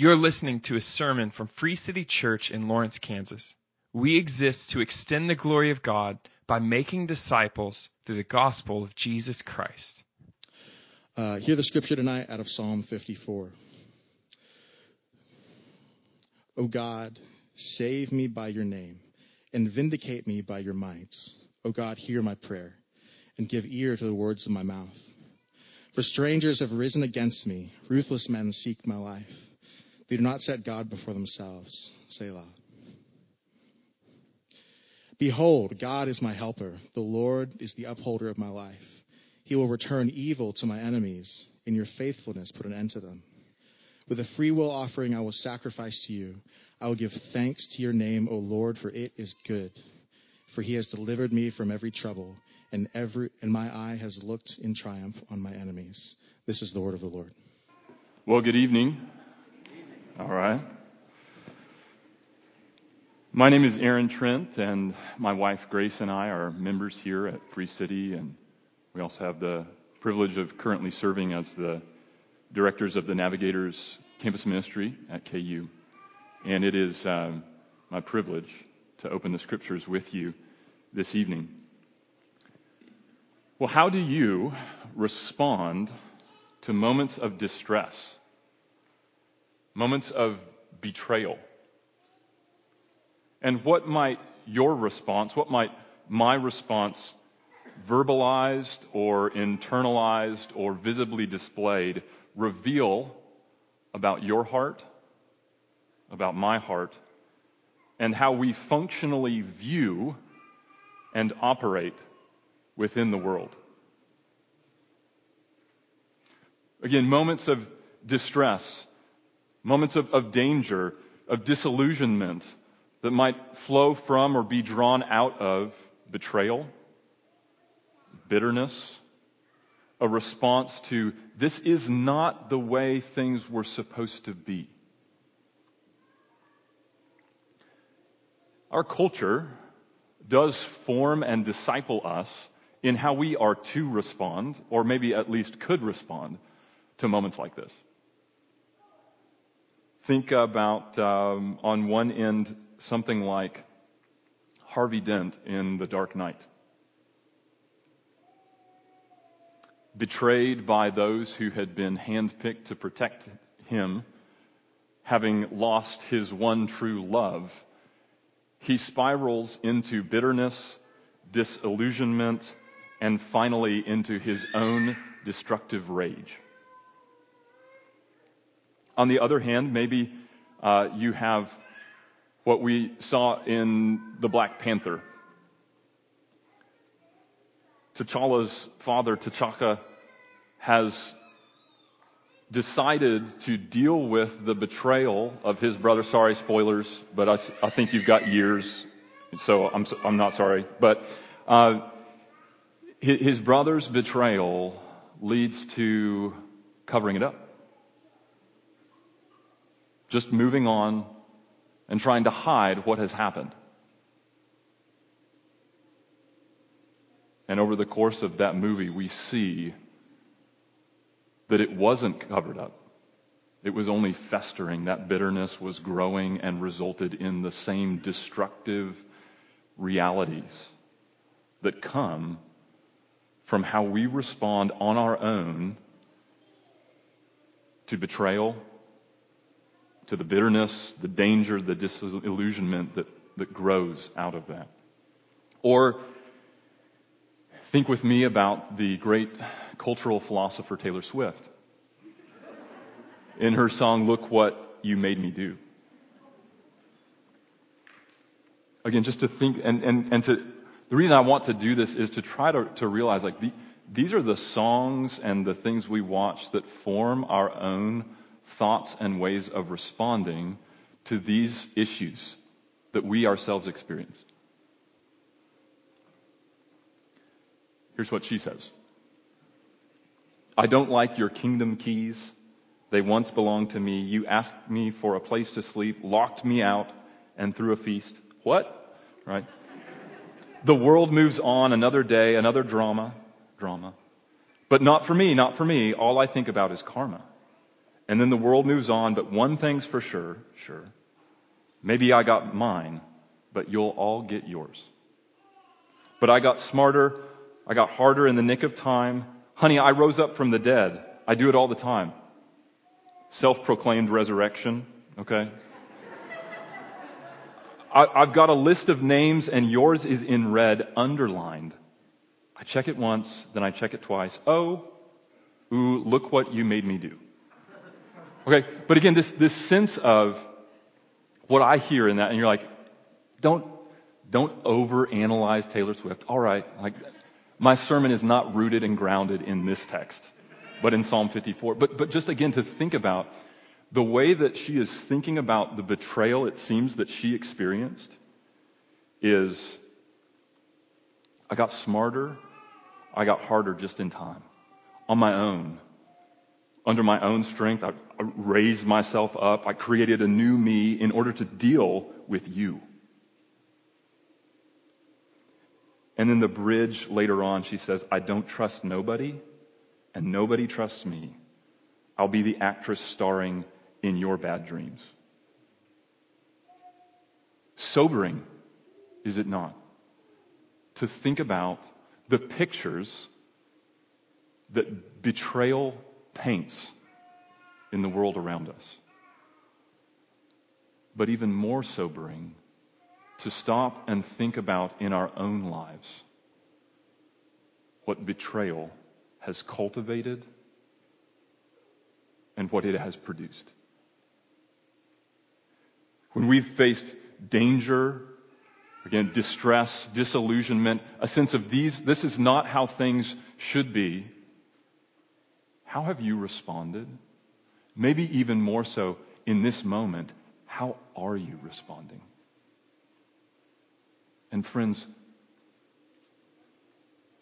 You're listening to a sermon from Free City Church in Lawrence, Kansas. We exist to extend the glory of God by making disciples through the gospel of Jesus Christ. Uh, hear the scripture tonight out of Psalm 54. O God, save me by your name and vindicate me by your might. O God, hear my prayer and give ear to the words of my mouth. For strangers have risen against me, ruthless men seek my life. They do not set God before themselves. Selah. Behold, God is my helper. The Lord is the upholder of my life. He will return evil to my enemies. In your faithfulness, put an end to them. With a free will offering, I will sacrifice to you. I will give thanks to your name, O Lord, for it is good. For he has delivered me from every trouble, and every and my eye has looked in triumph on my enemies. This is the word of the Lord. Well, good evening. All right. My name is Aaron Trent, and my wife Grace and I are members here at Free City, and we also have the privilege of currently serving as the directors of the Navigators Campus Ministry at KU. And it is um, my privilege to open the scriptures with you this evening. Well, how do you respond to moments of distress, moments of betrayal? And what might your response, what might my response, verbalized or internalized or visibly displayed, reveal about your heart, about my heart, and how we functionally view and operate within the world. Again, moments of distress, moments of, of, danger, of disillusionment that might flow from or be drawn out of betrayal, bitterness, a response to this is not the way things were supposed to be. Our culture does form and disciple us in how we are to respond, or maybe at least could respond, to moments like this. Think about, um, on one end, something like Harvey Dent in The Dark Knight. Betrayed by those who had been handpicked to protect him, having lost his one true love, he spirals into bitterness, disillusionment, and finally into his own destructive rage. On the other hand, maybe uh, you have what we saw in the Black Panther. T'Challa's father, T'Chaka, has decided to deal with the betrayal of his brother. Sorry, spoilers, but I, I think you've got years, so I'm, I'm not sorry. But uh, his, his brother's betrayal leads to covering it up. Just moving on and trying to hide what has happened. And over the course of that movie, we see that it wasn't covered up. It was only festering. That bitterness was growing and resulted in the same destructive realities that come from how we respond on our own to betrayal, to the bitterness, the danger, the disillusionment that, that grows out of that. Or think with me about the great cultural philosopher Taylor Swift in her song, Look What You Made Me Do. Again, just to think and, and, and to, the reason I want to do this is to try to, to realize like the, these are the songs and the things we watch that form our own thoughts and ways of responding to these issues that we ourselves experience. Here's what she says. I don't like your kingdom keys. They once belonged to me. You asked me for a place to sleep, locked me out, and threw a feast. What? Right? the world moves on, another day, another drama, drama. But not for me, not for me. All I think about is karma. And then the world moves on, but one thing's for sure, sure. Maybe I got mine, but you'll all get yours. But I got smarter, I got harder in the nick of time. Honey, I rose up from the dead. I do it all the time. Self-proclaimed resurrection, okay? I, I've got a list of names and yours is in red, underlined. I check it once, then I check it twice. Oh, ooh, look what you made me do. Okay, but again, this, this sense of what I hear in that, and you're like, don't, don't overanalyze Taylor Swift. All right, like, my sermon is not rooted and grounded in this text, but in Psalm 54. But, but just again to think about the way that she is thinking about the betrayal it seems that she experienced is I got smarter, I got harder just in time on my own. Under my own strength, I, raised myself up. I created a new me in order to deal with you. And then the bridge later on, she says, I don't trust nobody, and nobody trusts me. I'll be the actress starring in your bad dreams. Sobering, is it not? To think about the pictures that betrayal paints in the world around us. But even more sobering, to stop and think about in our own lives what betrayal has cultivated and what it has produced. When we've faced danger, again, distress, disillusionment, a sense of these, this is not how things should be, how have you responded? Maybe even more so in this moment, how are you responding? And friends,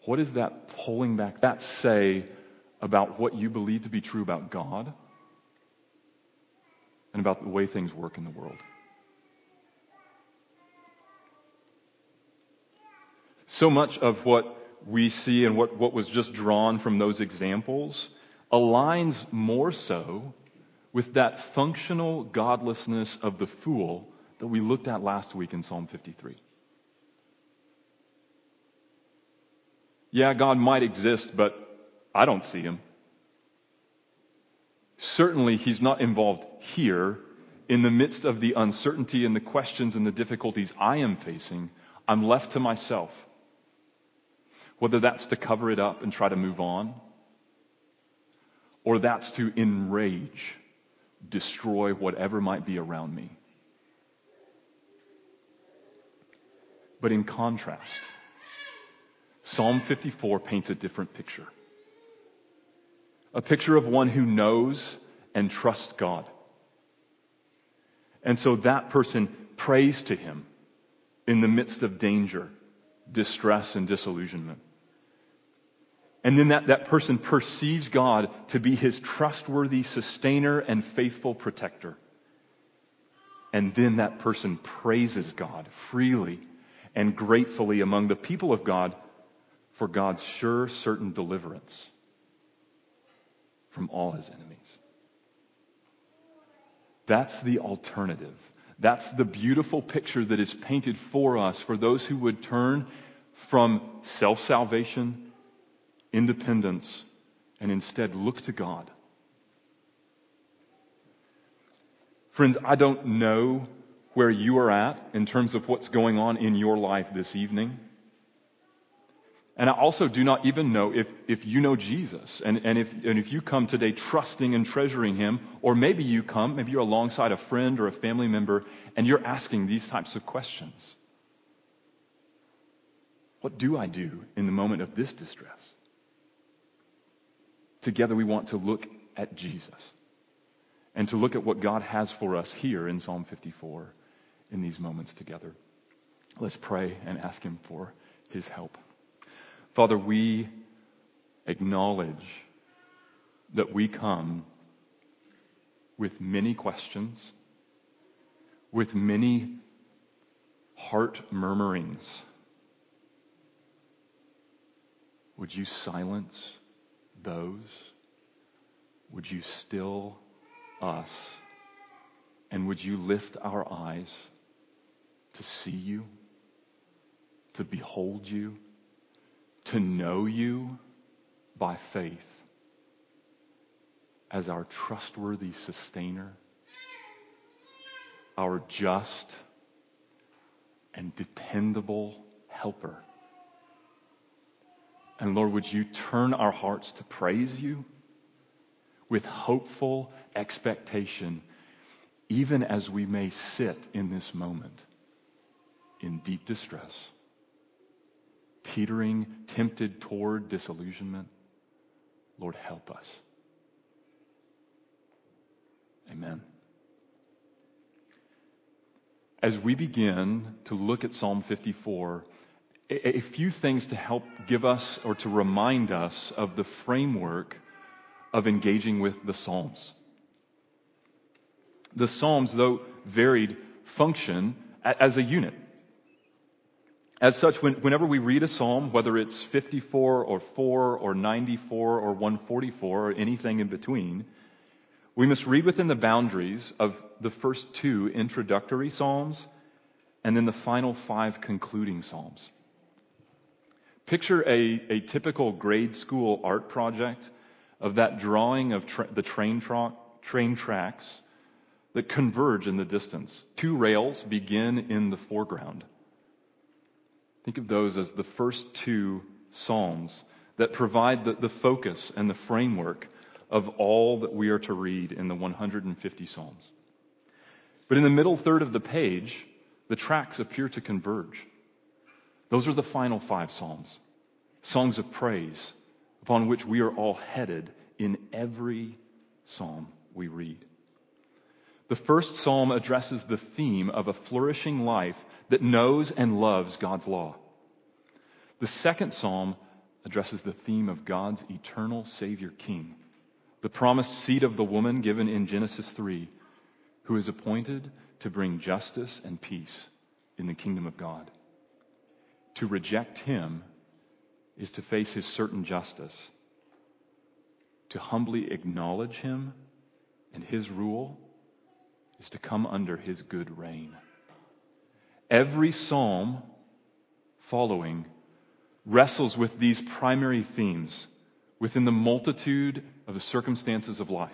what is that pulling back, that say about what you believe to be true about God and about the way things work in the world? So much of what we see and what, what was just drawn from those examples aligns more so with that functional godlessness of the fool that we looked at last week in Psalm 53. Yeah, God might exist, but I don't see him. Certainly, he's not involved here in the midst of the uncertainty and the questions and the difficulties I am facing. I'm left to myself. Whether that's to cover it up and try to move on, or that's to enrage, destroy whatever might be around me. But in contrast, Psalm 54 paints a different picture. A picture of one who knows and trusts God. And so that person prays to him in the midst of danger, distress, and disillusionment. And then that, that person perceives God to be his trustworthy sustainer and faithful protector. And then that person praises God freely and gratefully among the people of God for God's sure, certain deliverance from all his enemies. That's the alternative. That's the beautiful picture that is painted for us for those who would turn from self salvation, independence, and instead look to God. Friends, I don't know where you are at in terms of what's going on in your life this evening. And I also do not even know if, if you know Jesus and, and, if, and if you come today trusting and treasuring him, or maybe you come, maybe you're alongside a friend or a family member, and you're asking these types of questions. What do I do in the moment of this distress? Together we want to look at Jesus and to look at what God has for us here in Psalm 54 in these moments together. Let's pray and ask him for his help. Father, we acknowledge that we come with many questions, with many heart murmurings. Would you silence those? Would you still us? And would you lift our eyes to see you, to behold you, to know you by faith as our trustworthy sustainer, our just and dependable helper? And Lord, would you turn our hearts to praise you with hopeful expectation, even as we may sit in this moment in deep distress, teetering, tempted toward disillusionment? Lord, help us. Amen. As we begin to look at Psalm 54, a, few things to help give us or to remind us of the framework of engaging with the Psalms. The Psalms, though varied, function as a unit. As such, whenever we read a psalm, whether it's 54 or 4 or 94 or 144 or anything in between, we must read within the boundaries of the first two introductory psalms and then the final five concluding psalms. Picture a, a typical grade school art project of that drawing of tra- the train, tra- train tracks that converge in the distance. Two rails begin in the foreground. Think of those as the first two psalms that provide the, the focus and the framework of all that we are to read in the 150 psalms. But in the middle third of the page, the tracks appear to converge. Those are the final five Psalms, songs of praise upon which we are all headed in every Psalm we read. The first Psalm addresses the theme of a flourishing life that knows and loves God's law. The second Psalm addresses the theme of God's eternal Savior King, the promised seed of the woman given in Genesis 3, who is appointed to bring justice and peace in the kingdom of God. To reject him is to face his certain justice. To humbly acknowledge him and his rule is to come under his good reign. Every psalm following wrestles with these primary themes within the multitude of the circumstances of life,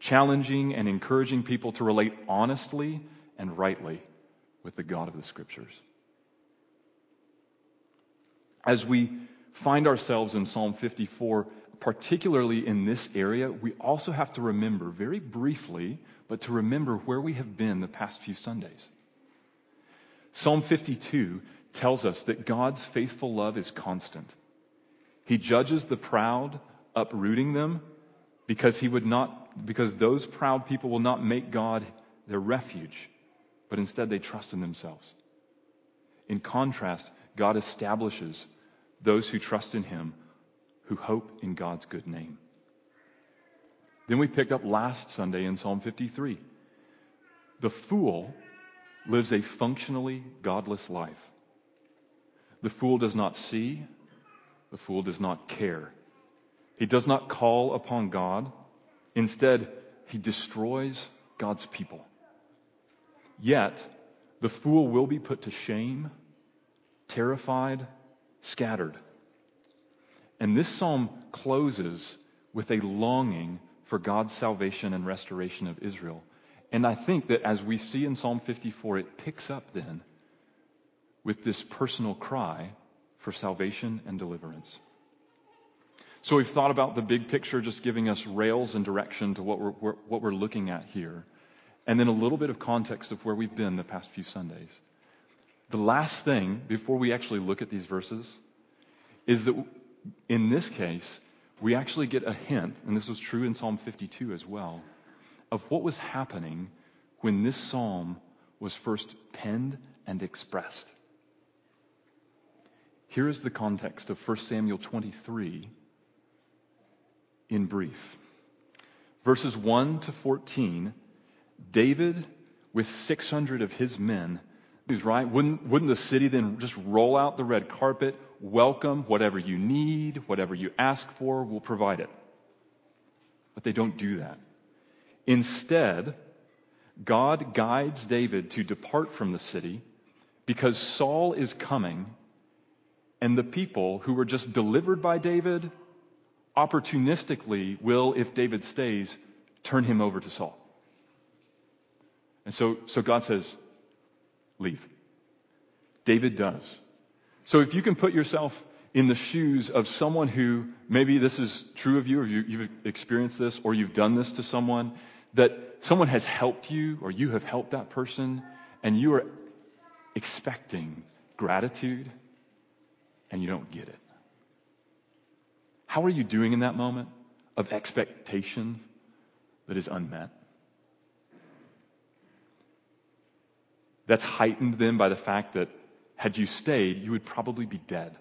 challenging and encouraging people to relate honestly and rightly with the God of the Scriptures as we find ourselves in Psalm 54, particularly in this area, we also have to remember, very briefly, but to remember where we have been the past few Sundays. Psalm 52 tells us that God's faithful love is constant. He judges the proud, uprooting them, because he would not, because those proud people will not make God their refuge, but instead they trust in themselves. In contrast, God establishes those who trust in him, who hope in God's good name. Then we picked up last Sunday in Psalm 53. The fool lives a functionally godless life. The fool does not see, the fool does not care. He does not call upon God. Instead, he destroys God's people. Yet, the fool will be put to shame terrified, scattered. And this psalm closes with a longing for God's salvation and restoration of Israel. And I think that as we see in Psalm 54, it picks up then with this personal cry for salvation and deliverance. So we've thought about the big picture, just giving us rails and direction to what we're, what we're looking at here. And then a little bit of context of where we've been the past few Sundays. The last thing, before we actually look at these verses, is that in this case, we actually get a hint, and this was true in Psalm 52 as well, of what was happening when this psalm was first penned and expressed. Here is the context of 1 Samuel 23 in brief. Verses 1 to 14, David, with 600 of his men, right? Wouldn't, wouldn't the city then just roll out the red carpet, welcome whatever you need, whatever you ask for, we'll provide it. But they don't do that. Instead, God guides David to depart from the city because Saul is coming, and the people who were just delivered by David opportunistically will, if David stays, turn him over to Saul. And so, so God says, leave. David does. So if you can put yourself in the shoes of someone who, maybe this is true of you, or you, you've experienced this, or you've done this to someone, that someone has helped you, or you have helped that person, and you are expecting gratitude, and you don't get it. How are you doing in that moment of expectation that is unmet? That's heightened then by the fact that had you stayed, you would probably be dead.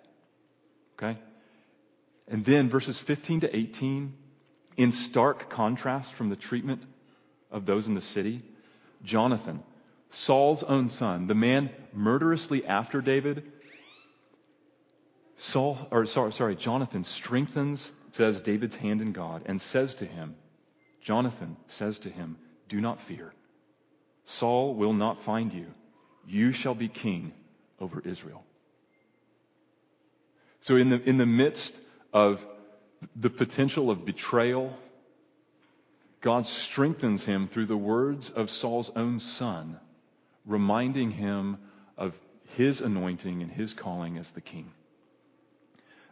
Okay? And then verses 15 to 18, in stark contrast from the treatment of those in the city, Jonathan, Saul's own son, the man murderously after David, Saul, or sorry, sorry, Jonathan strengthens, says David's hand in God, and says to him, Jonathan says to him, Do not fear. Saul will not find you. You shall be king over Israel. So, in the, in the midst of the potential of betrayal, God strengthens him through the words of Saul's own son, reminding him of his anointing and his calling as the king.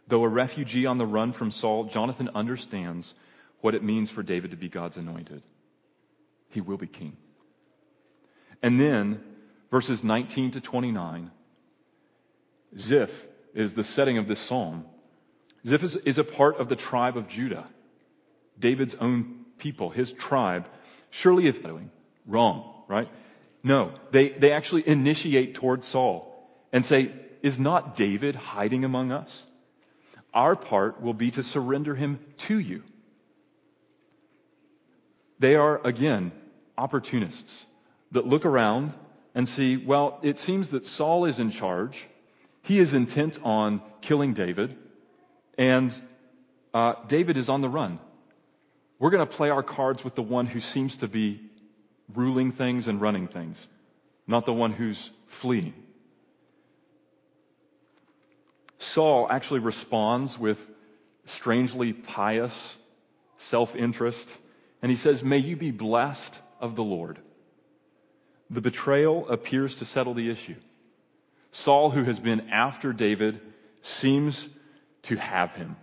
Though a refugee on the run from Saul, Jonathan understands what it means for David to be God's anointed. He will be king. And then, verses 19 to 29, Ziph is the setting of this psalm. Ziph is, is a part of the tribe of Judah, David's own people, his tribe. Surely if wrong, right? No, they, they actually initiate towards Saul and say, Is not David hiding among us? Our part will be to surrender him to you. They are, again, opportunists that look around and see, well, it seems that Saul is in charge. He is intent on killing David, and uh, David is on the run. We're going to play our cards with the one who seems to be ruling things and running things, not the one who's fleeing. Saul actually responds with strangely pious self interest, and he says, May you be blessed of the Lord. The betrayal appears to settle the issue. Saul, who has been after David, seems to have him.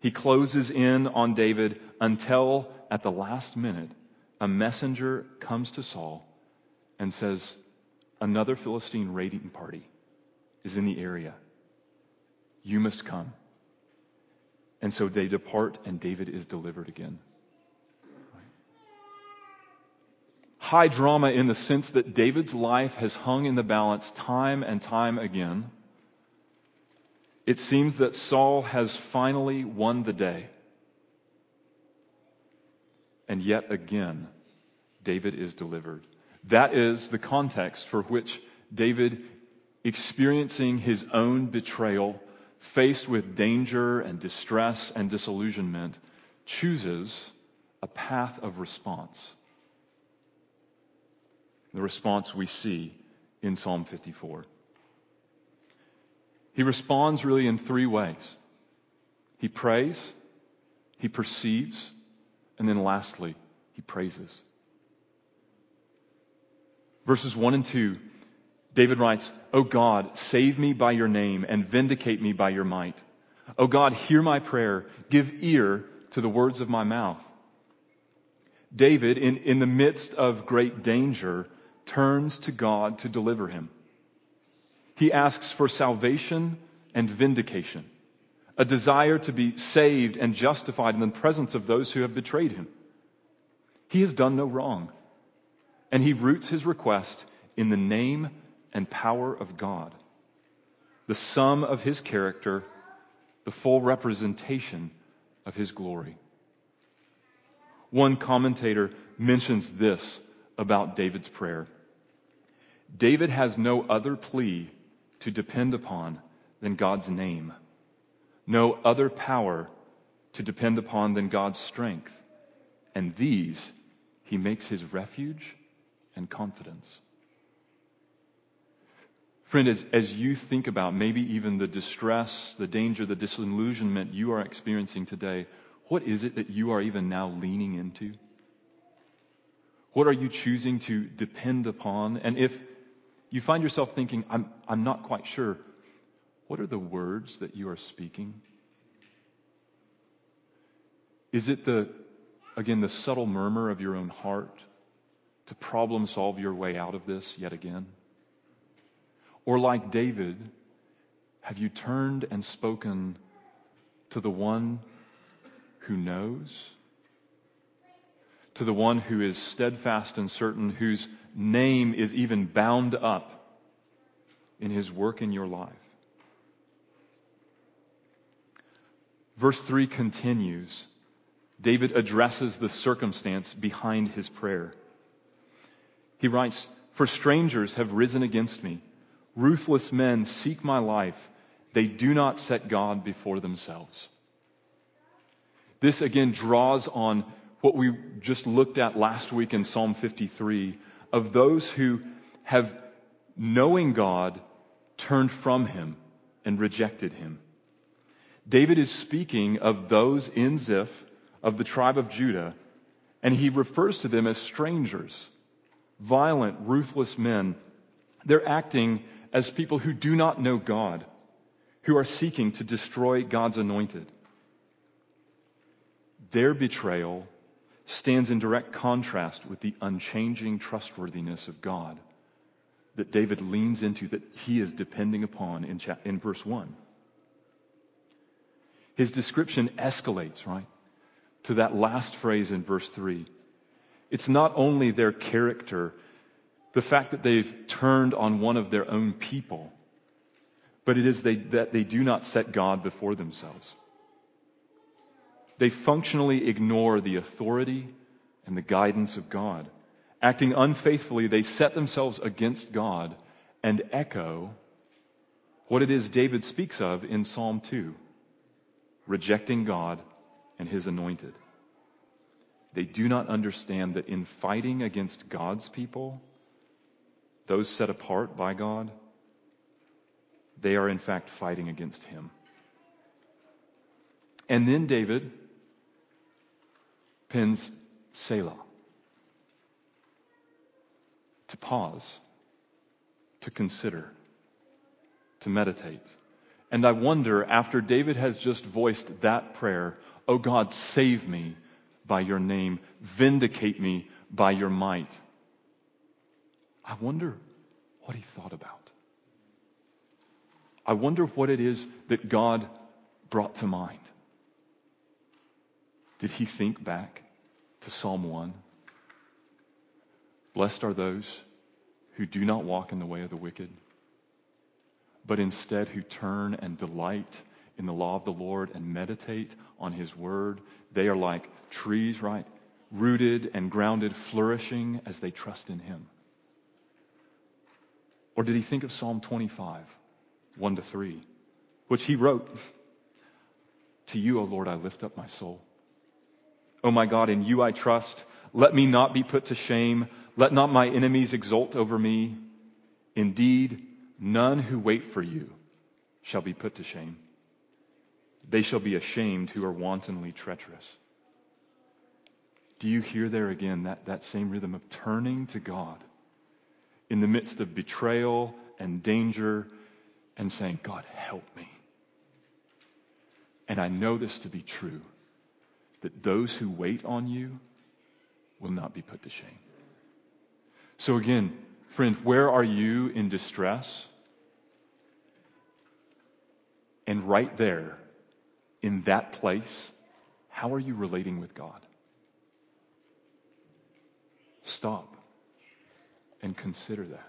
He closes in on David until at the last minute, a messenger comes to Saul and says, Another Philistine raiding party is in the area. You must come. And so they depart, and David is delivered again. High drama in the sense that David's life has hung in the balance time and time again. It seems that Saul has finally won the day. And yet again, David is delivered. That is the context for which David, experiencing his own betrayal, faced with danger and distress and disillusionment, chooses a path of response the response we see in Psalm 54. He responds really in three ways he prays, he perceives, and then lastly, he praises. Verses 1 and 2, David writes, O God, save me by your name and vindicate me by your might. O God, hear my prayer, give ear to the words of my mouth. David, in, in the midst of great danger, turns to God to deliver him. He asks for salvation and vindication, a desire to be saved and justified in the presence of those who have betrayed him. He has done no wrong, and he roots his request in the name and power of God, the sum of his character, the full representation of his glory. One commentator mentions this about David's prayer. David has no other plea to depend upon than God's name, no other power to depend upon than God's strength, and these he makes his refuge and confidence. Friend, as, as you think about maybe even the distress, the danger, the disillusionment you are experiencing today, what is it that you are even now leaning into? What are you choosing to depend upon? And if you find yourself thinking, I'm, I'm not quite sure, what are the words that you are speaking? Is it the, again, the subtle murmur of your own heart to problem solve your way out of this yet again? Or like David, have you turned and spoken to the one who knows? To the one who is steadfast and certain, whose name is even bound up in his work in your life? Verse 3 continues. David addresses the circumstance behind his prayer. He writes, For strangers have risen against me Ruthless men seek my life. They do not set God before themselves. This again draws on what we just looked at last week in Psalm 53 of those who have, knowing God, turned from him and rejected him. David is speaking of those in Ziph, of the tribe of Judah, and he refers to them as strangers, violent, ruthless men. They're acting as people who do not know God, who are seeking to destroy God's anointed. Their betrayal stands in direct contrast with the unchanging trustworthiness of God that David leans into, that he is depending upon in, cha- in verse 1. His description escalates, right, to that last phrase in verse 3. It's not only their character the fact that they've turned on one of their own people, but it is they, that they do not set God before themselves. They functionally ignore the authority and the guidance of God. Acting unfaithfully, they set themselves against God and echo what it is David speaks of in Psalm 2 rejecting God and his anointed. They do not understand that in fighting against God's people, those set apart by God, they are in fact fighting against him. And then David pins Selah to pause, to consider, to meditate. And I wonder, after David has just voiced that prayer, Oh God, save me by your name, vindicate me by your might. I wonder what he thought about. I wonder what it is that God brought to mind. Did he think back to Psalm 1? Blessed are those who do not walk in the way of the wicked, but instead who turn and delight in the law of the Lord and meditate on his word. They are like trees, right? Rooted and grounded, flourishing as they trust in him. Or did he think of Psalm 25, 1 to 3, which he wrote, To you, O Lord, I lift up my soul. O my God, in you I trust. Let me not be put to shame. Let not my enemies exult over me. Indeed, none who wait for you shall be put to shame. They shall be ashamed who are wantonly treacherous. Do you hear there again that, that same rhythm of turning to God? in the midst of betrayal and danger and saying, God, help me. And I know this to be true that those who wait on you will not be put to shame. So, again, friend, where are you in distress? And right there, in that place, how are you relating with God? Stop and consider that.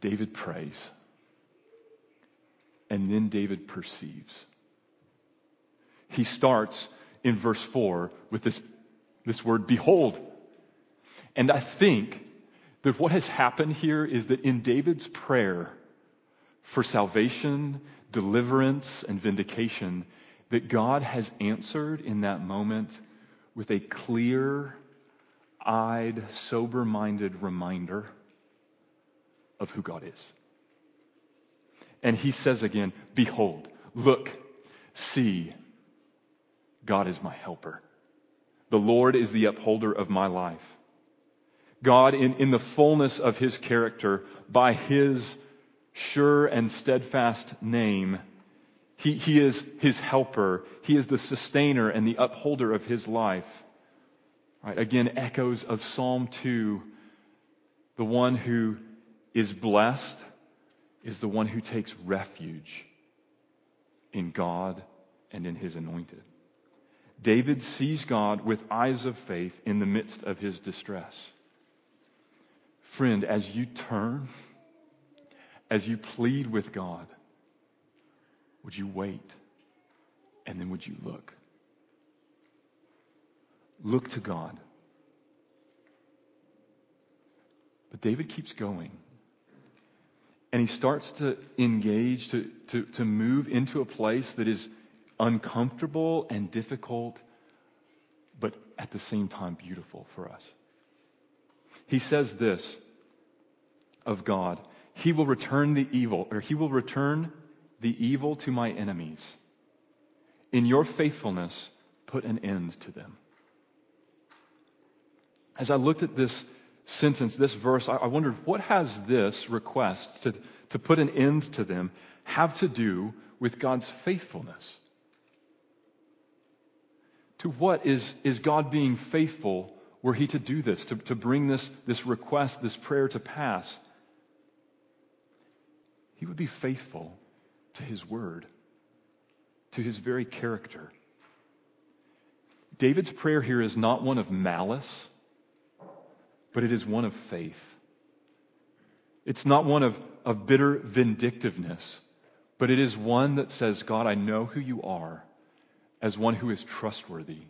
David prays. And then David perceives. He starts in verse 4 with this, this word, behold. And I think that what has happened here is that in David's prayer for salvation, deliverance, and vindication, that God has answered in that moment with a clear eyed, sober minded reminder of who God is. And he says again, Behold, look, see, God is my helper. The Lord is the upholder of my life. God, in, in the fullness of his character, by his sure and steadfast name, he, he is his helper. He is the sustainer and the upholder of his life. Right? Again, echoes of Psalm 2. The one who is blessed is the one who takes refuge in God and in his anointed. David sees God with eyes of faith in the midst of his distress. Friend, as you turn, as you plead with God, would you wait? And then would you look? Look to God. But David keeps going. And he starts to engage, to, to, to move into a place that is uncomfortable and difficult, but at the same time beautiful for us. He says this of God He will return the evil, or He will return the evil to my enemies. In your faithfulness, put an end to them. As I looked at this sentence, this verse, I wondered what has this request to, to put an end to them have to do with God's faithfulness? To what is, is God being faithful were he to do this, to, to bring this, this request, this prayer to pass? He would be faithful to his word, to his very character. David's prayer here is not one of malice, but it is one of faith. It's not one of, of bitter vindictiveness, but it is one that says, God, I know who you are as one who is trustworthy,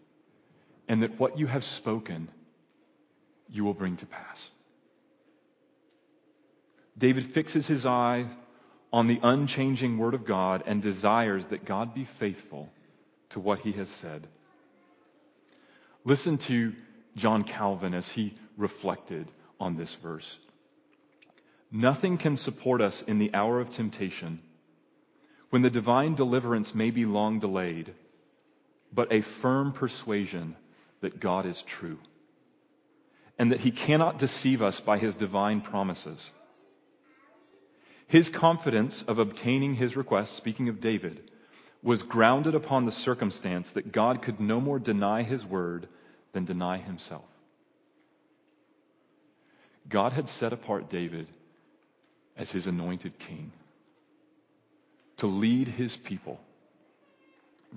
and that what you have spoken, you will bring to pass. David fixes his eyes on the unchanging Word of God and desires that God be faithful to what He has said. Listen to John Calvin as he reflected on this verse. Nothing can support us in the hour of temptation when the divine deliverance may be long delayed, but a firm persuasion that God is true and that He cannot deceive us by His divine promises. His confidence of obtaining his request, speaking of David, was grounded upon the circumstance that God could no more deny his word than deny himself. God had set apart David as his anointed king to lead his people,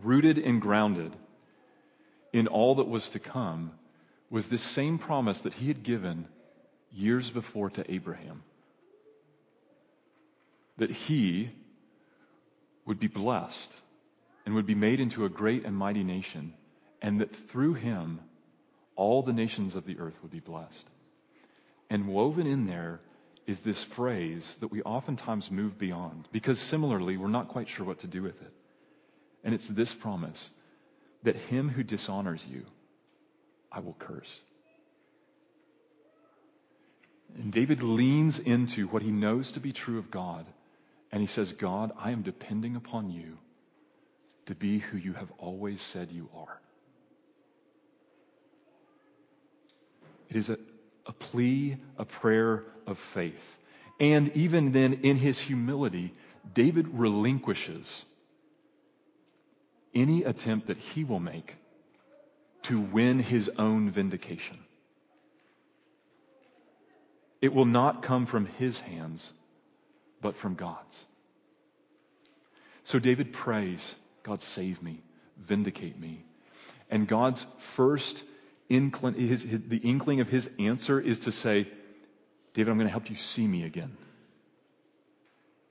rooted and grounded in all that was to come, was this same promise that he had given years before to Abraham that he would be blessed and would be made into a great and mighty nation, and that through him all the nations of the earth would be blessed. And woven in there is this phrase that we oftentimes move beyond because similarly we're not quite sure what to do with it. And it's this promise that him who dishonors you, I will curse. And David leans into what he knows to be true of God and he says, God, I am depending upon you to be who you have always said you are. It is a, plea, a prayer of faith. And even then, in his humility, David relinquishes any attempt that he will make to win his own vindication. It will not come from his hands but from God's. So David prays, God save me, vindicate me. And God's first his, his, the inkling of his answer is to say, David, I'm going to help you see me again.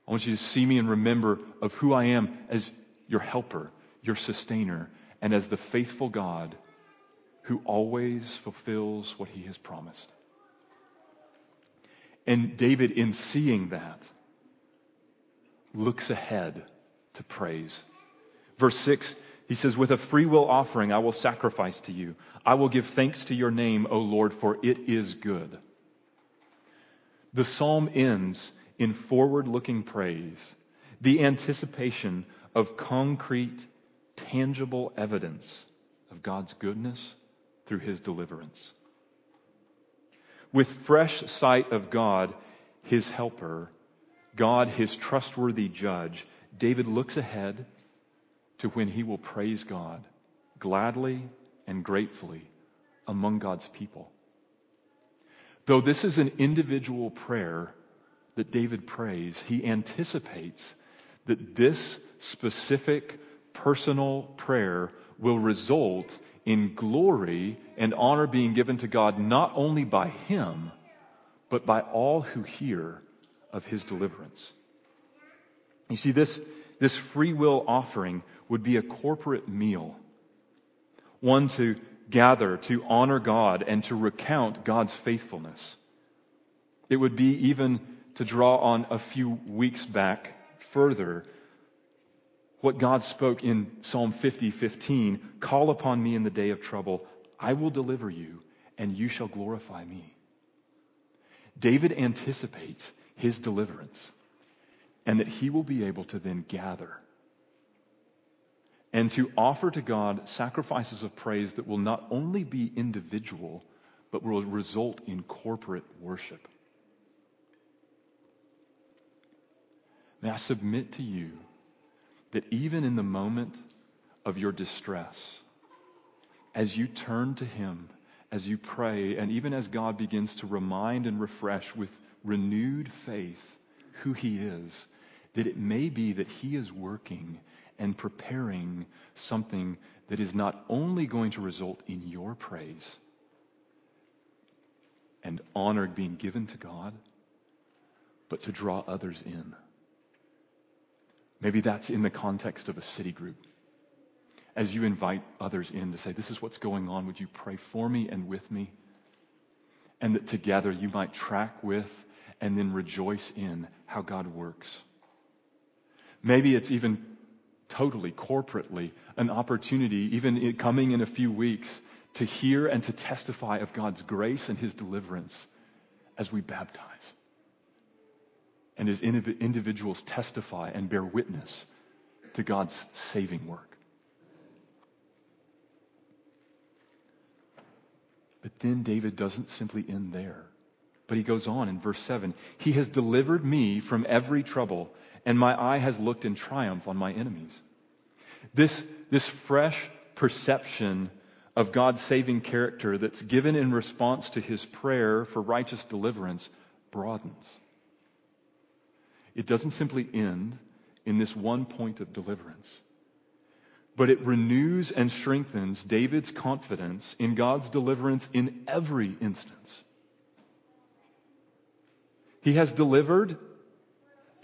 I want you to see me and remember of who I am as your helper, your sustainer, and as the faithful God who always fulfills what he has promised. And David, in seeing that, looks ahead to praise. Verse 6 He says, With a free will offering I will sacrifice to you. I will give thanks to your name, O Lord, for it is good. The psalm ends in forward looking praise, the anticipation of concrete, tangible evidence of God's goodness through his deliverance. With fresh sight of God, his helper, God, his trustworthy judge, David looks ahead to when he will praise God gladly and gratefully among God's people. Though this is an individual prayer that David prays, he anticipates that this specific personal prayer will result in glory and honor being given to God not only by him, but by all who hear of his deliverance. You see, this, this free will offering would be a corporate meal, one to gather to honor God and to recount God's faithfulness. It would be even to draw on a few weeks back further what God spoke in Psalm 50, 15, call upon me in the day of trouble. I will deliver you and you shall glorify me. David anticipates his deliverance and that he will be able to then gather and to offer to God sacrifices of praise that will not only be individual, but will result in corporate worship. May I submit to you that even in the moment of your distress, as you turn to Him, as you pray, and even as God begins to remind and refresh with renewed faith who He is, that it may be that He is working and preparing something that is not only going to result in your praise and honor being given to God, but to draw others in. Maybe that's in the context of a city group. As you invite others in to say, This is what's going on, would you pray for me and with me? And that together you might track with and then rejoice in how God works. Maybe it's even totally, corporately, an opportunity, even coming in a few weeks, to hear and to testify of God's grace and His deliverance as we baptize. And as individuals testify and bear witness to God's saving work. But then David doesn't simply end there. But he goes on in verse 7 He has delivered me from every trouble and my eye has looked in triumph on my enemies. This, this fresh perception of God's saving character that's given in response to his prayer for righteous deliverance broadens. It doesn't simply end in this one point of deliverance, but it renews and strengthens David's confidence in God's deliverance in every instance. He has delivered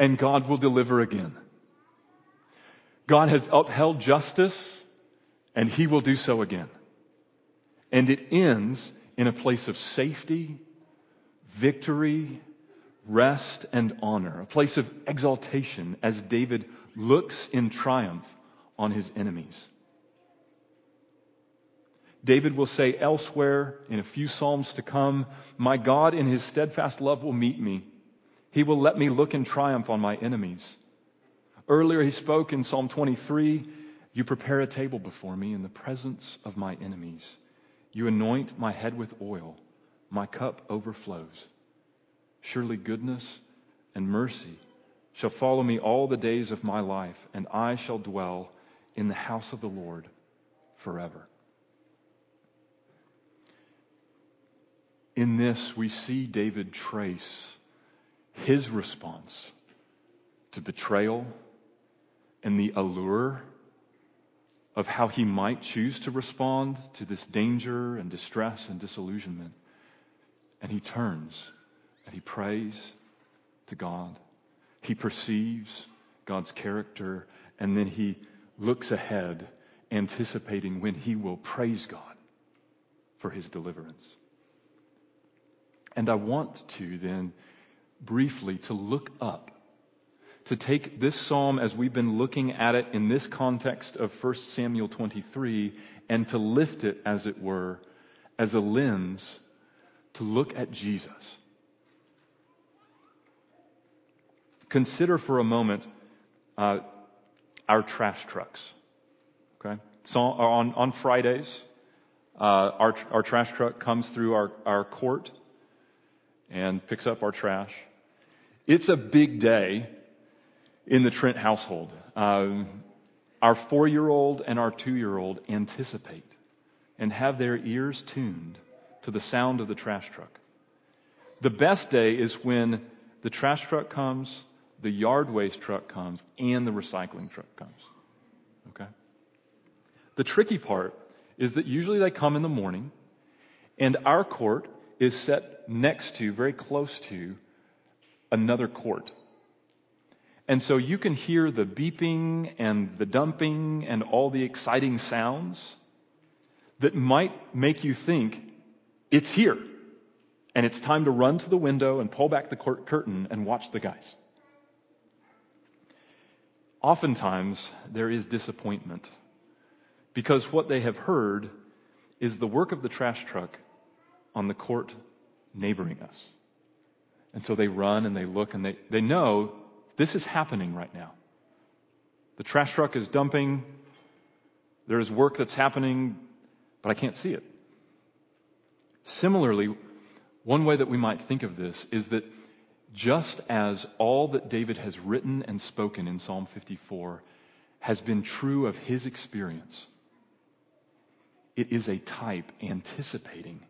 and God will deliver again. God has upheld justice, and He will do so again. And it ends in a place of safety, victory, rest, and honor, a place of exaltation as David looks in triumph on his enemies. David will say elsewhere in a few Psalms to come, My God in his steadfast love will meet me. He will let me look in triumph on my enemies. Earlier, he spoke in Psalm 23 You prepare a table before me in the presence of my enemies. You anoint my head with oil, my cup overflows. Surely goodness and mercy shall follow me all the days of my life, and I shall dwell in the house of the Lord forever. In this, we see David trace his response to betrayal and the allure of how he might choose to respond to this danger and distress and disillusionment. And he turns and he prays to God. He perceives God's character and then he looks ahead, anticipating when he will praise God for his deliverance. And I want to then briefly to look up to take this psalm as we've been looking at it in this context of 1 Samuel 23 and to lift it, as it were, as a lens to look at Jesus. Consider for a moment uh, our trash trucks. Okay? So on, on Fridays, uh, our, our trash truck comes through our, our court and picks up our trash. It's a big day in the Trent household. Um, our four year old and our two year old anticipate and have their ears tuned to the sound of the trash truck. The best day is when the trash truck comes, the yard waste truck comes, and the recycling truck comes. Okay? The tricky part is that usually they come in the morning, and our court is set next to, very close to, another court. And so you can hear the beeping and the dumping and all the exciting sounds that might make you think it's here. And it's time to run to the window and pull back the court curtain and watch the guys. Oftentimes, there is disappointment because what they have heard is the work of the trash truck on the court neighboring us. And so they run and they look and they, they know this is happening right now. The trash truck is dumping. There is work that's happening, but I can't see it. Similarly, one way that we might think of this is that just as all that David has written and spoken in Psalm 54 has been true of his experience, it is a type anticipating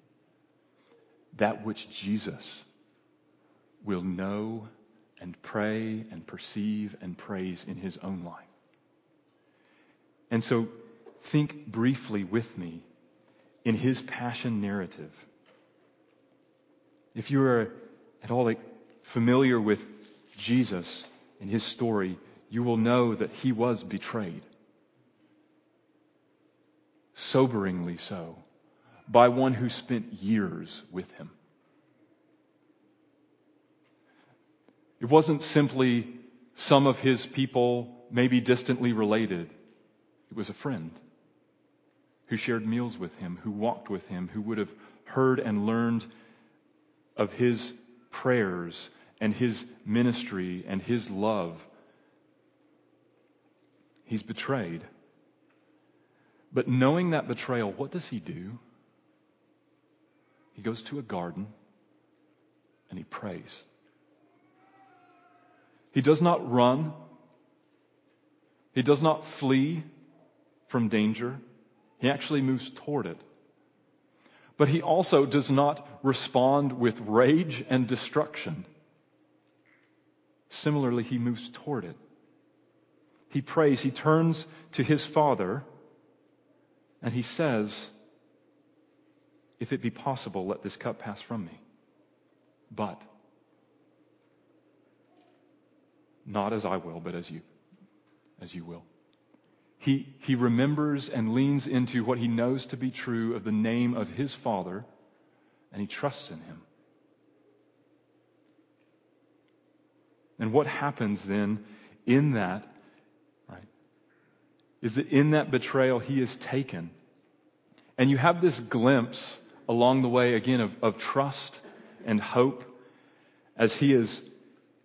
that which Jesus will know and pray and perceive and praise in his own life. And so think briefly with me in his passion narrative. If you are at all familiar with Jesus and his story, you will know that he was betrayed. Soberingly so, by one who spent years with him. It wasn't simply some of his people, maybe distantly related. It was a friend who shared meals with him, who walked with him, who would have heard and learned of his prayers and his ministry and his love. He's betrayed. But knowing that betrayal, what does he do? He goes to a garden and he prays. He does not run. He does not flee from danger. He actually moves toward it. But he also does not respond with rage and destruction. Similarly, he moves toward it. He prays, he turns to his father, and he says, If it be possible, let this cup pass from me. But Not as I will, but as you, as you will. He, he remembers and leans into what he knows to be true of the name of his Father, and he trusts in him. And what happens then in that, right, is that in that betrayal, he is taken. And you have this glimpse along the way, again, of, of trust and hope as he is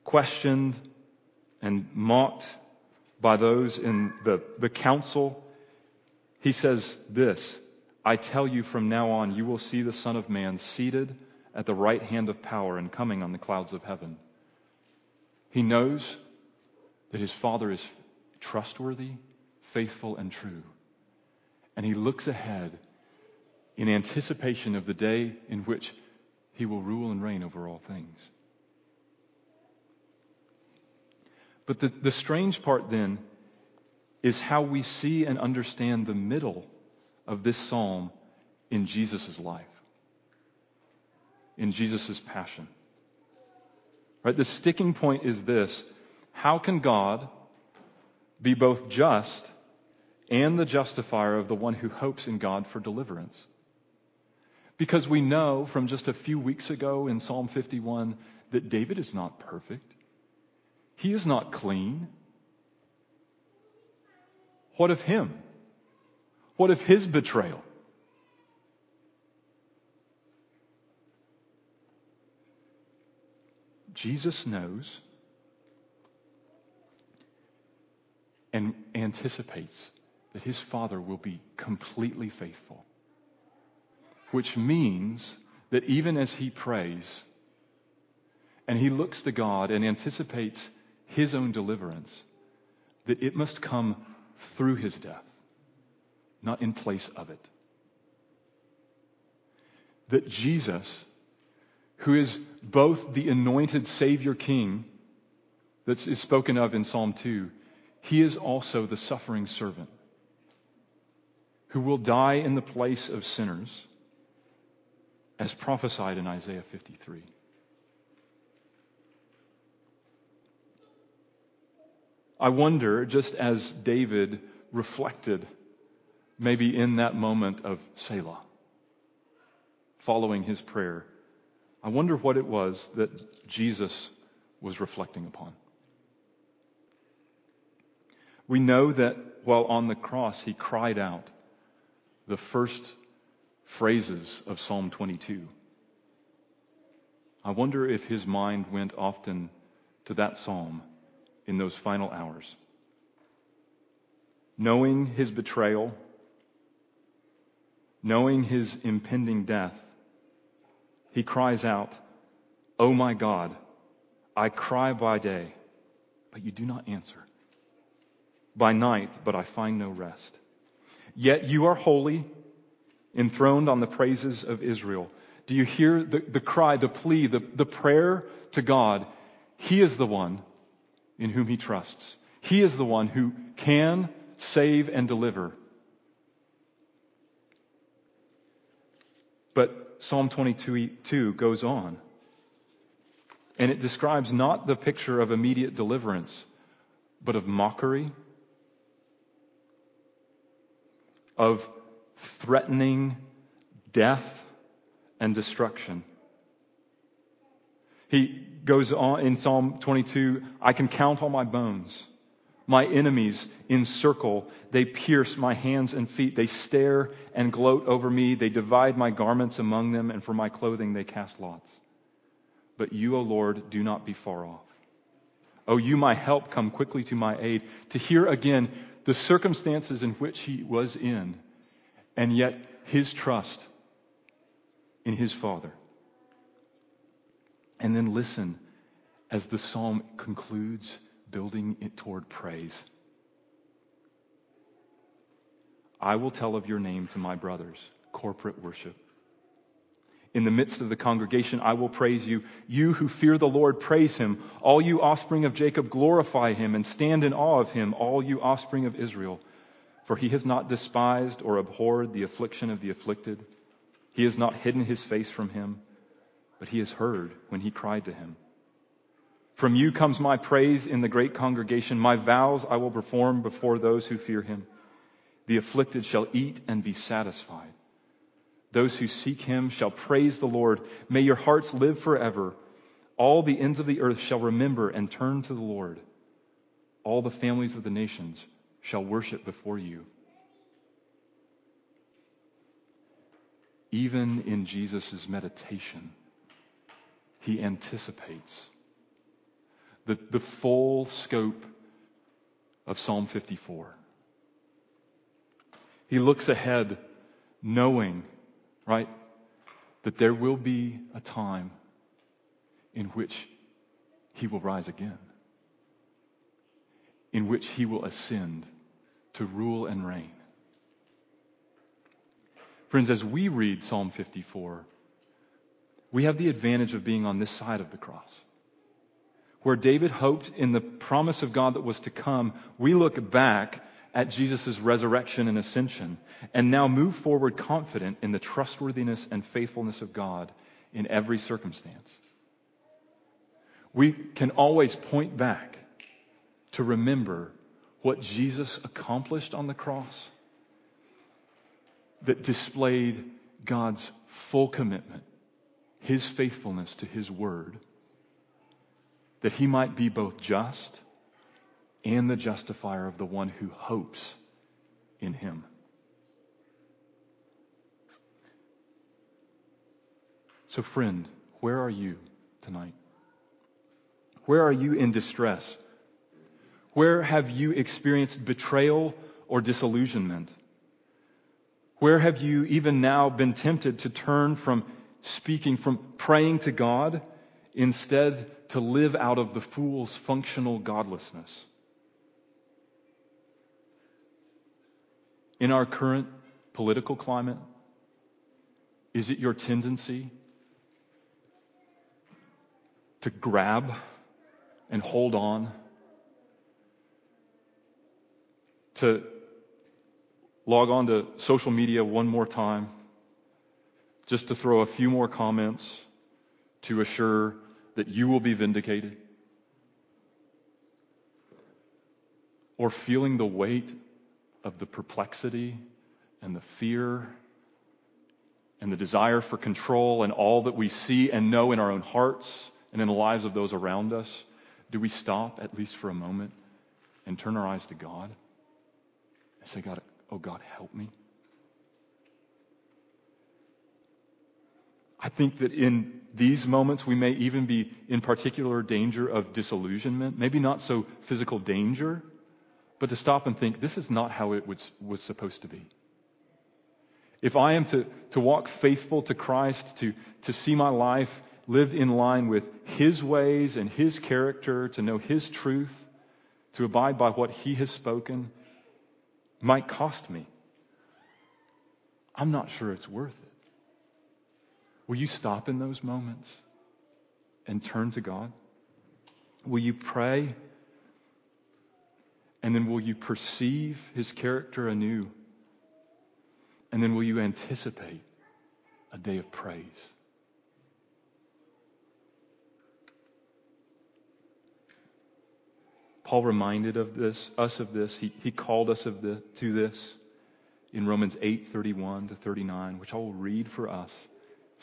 questioned and mocked by those in the, the council, he says this I tell you from now on, you will see the Son of Man seated at the right hand of power and coming on the clouds of heaven. He knows that his Father is trustworthy, faithful, and true. And he looks ahead in anticipation of the day in which he will rule and reign over all things. But the, the strange part then is how we see and understand the middle of this psalm in Jesus' life, in Jesus' passion. Right? The sticking point is this how can God be both just and the justifier of the one who hopes in God for deliverance? Because we know from just a few weeks ago in Psalm 51 that David is not perfect. He is not clean. What of him? What of his betrayal? Jesus knows and anticipates that his Father will be completely faithful. Which means that even as he prays and he looks to God and anticipates his own deliverance, that it must come through his death, not in place of it. That Jesus, who is both the anointed Savior King that is spoken of in Psalm 2, he is also the suffering servant who will die in the place of sinners, as prophesied in Isaiah 53. I wonder, just as David reflected, maybe in that moment of Selah, following his prayer, I wonder what it was that Jesus was reflecting upon. We know that while on the cross, he cried out the first phrases of Psalm 22. I wonder if his mind went often to that psalm in those final hours. Knowing his betrayal, knowing his impending death, he cries out, Oh my God, I cry by day, but you do not answer. By night, but I find no rest. Yet you are holy, enthroned on the praises of Israel. Do you hear the, the cry, the plea, the, the prayer to God? He is the one in whom he trusts. He is the one who can save and deliver. But Psalm 22 goes on, and it describes not the picture of immediate deliverance, but of mockery, of threatening death and destruction. He goes on in Psalm 22 I can count all my bones. My enemies encircle, they pierce my hands and feet. They stare and gloat over me. They divide my garments among them, and for my clothing they cast lots. But you, O Lord, do not be far off. O you, my help, come quickly to my aid. To hear again the circumstances in which he was in, and yet his trust in his Father. And then listen as the psalm concludes, building it toward praise. I will tell of your name to my brothers, corporate worship. In the midst of the congregation, I will praise you. You who fear the Lord, praise him. All you offspring of Jacob, glorify him and stand in awe of him, all you offspring of Israel. For he has not despised or abhorred the affliction of the afflicted. He has not hidden his face from him, but he has heard when he cried to him. From you comes my praise in the great congregation. My vows I will perform before those who fear him. The afflicted shall eat and be satisfied. Those who seek him shall praise the Lord. May your hearts live forever. All the ends of the earth shall remember and turn to the Lord. All the families of the nations shall worship before you. Even in Jesus' meditation, he anticipates the, the full scope of Psalm 54. He looks ahead knowing, right, that there will be a time in which he will rise again, in which he will ascend to rule and reign. Friends, as we read Psalm 54, we have the advantage of being on this side of the cross. Where David hoped in the promise of God that was to come, we look back at Jesus' resurrection and ascension and now move forward confident in the trustworthiness and faithfulness of God in every circumstance. We can always point back to remember what Jesus accomplished on the cross that displayed God's full commitment, His faithfulness to His word that he might be both just and the justifier of the one who hopes in him. So, friend, where are you tonight? Where are you in distress? Where have you experienced betrayal or disillusionment? Where have you even now been tempted to turn from speaking, from praying to God, instead to live out of the fool's functional godlessness? In our current political climate, is it your tendency to grab and hold on, to log on to social media one more time, just to throw a few more comments to assure that you will be vindicated? Or feeling the weight of the perplexity and the fear and the desire for control and all that we see and know in our own hearts and in the lives of those around us, do we stop at least for a moment and turn our eyes to God and say, God, oh God, help me? I think that in these moments we may even be in particular danger of disillusionment, maybe not so physical danger, but to stop and think, this is not how it was, was supposed to be. If I am to, to walk faithful to Christ, to, to see my life lived in line with His ways and His character, to know His truth, to abide by what He has spoken, might cost me. I'm not sure it's worth it. Will you stop in those moments and turn to God? Will you pray? And then will you perceive His character anew? And then will you anticipate a day of praise? Paul reminded of this, us of this. He, he called us of the, to this in Romans 8, 31 to 39, which I will read for us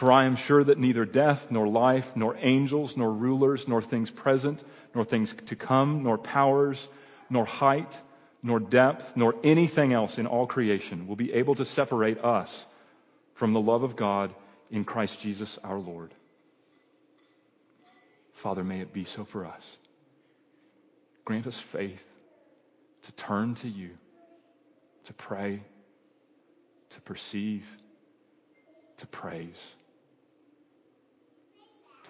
For I am sure that neither death, nor life, nor angels, nor rulers, nor things present, nor things to come, nor powers, nor height, nor depth, nor anything else in all creation will be able to separate us from the love of God in Christ Jesus our Lord. Father, may it be so for us. Grant us faith to turn to you, to pray, to perceive, to praise,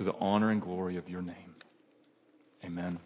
to the honor and glory of your name. Amen.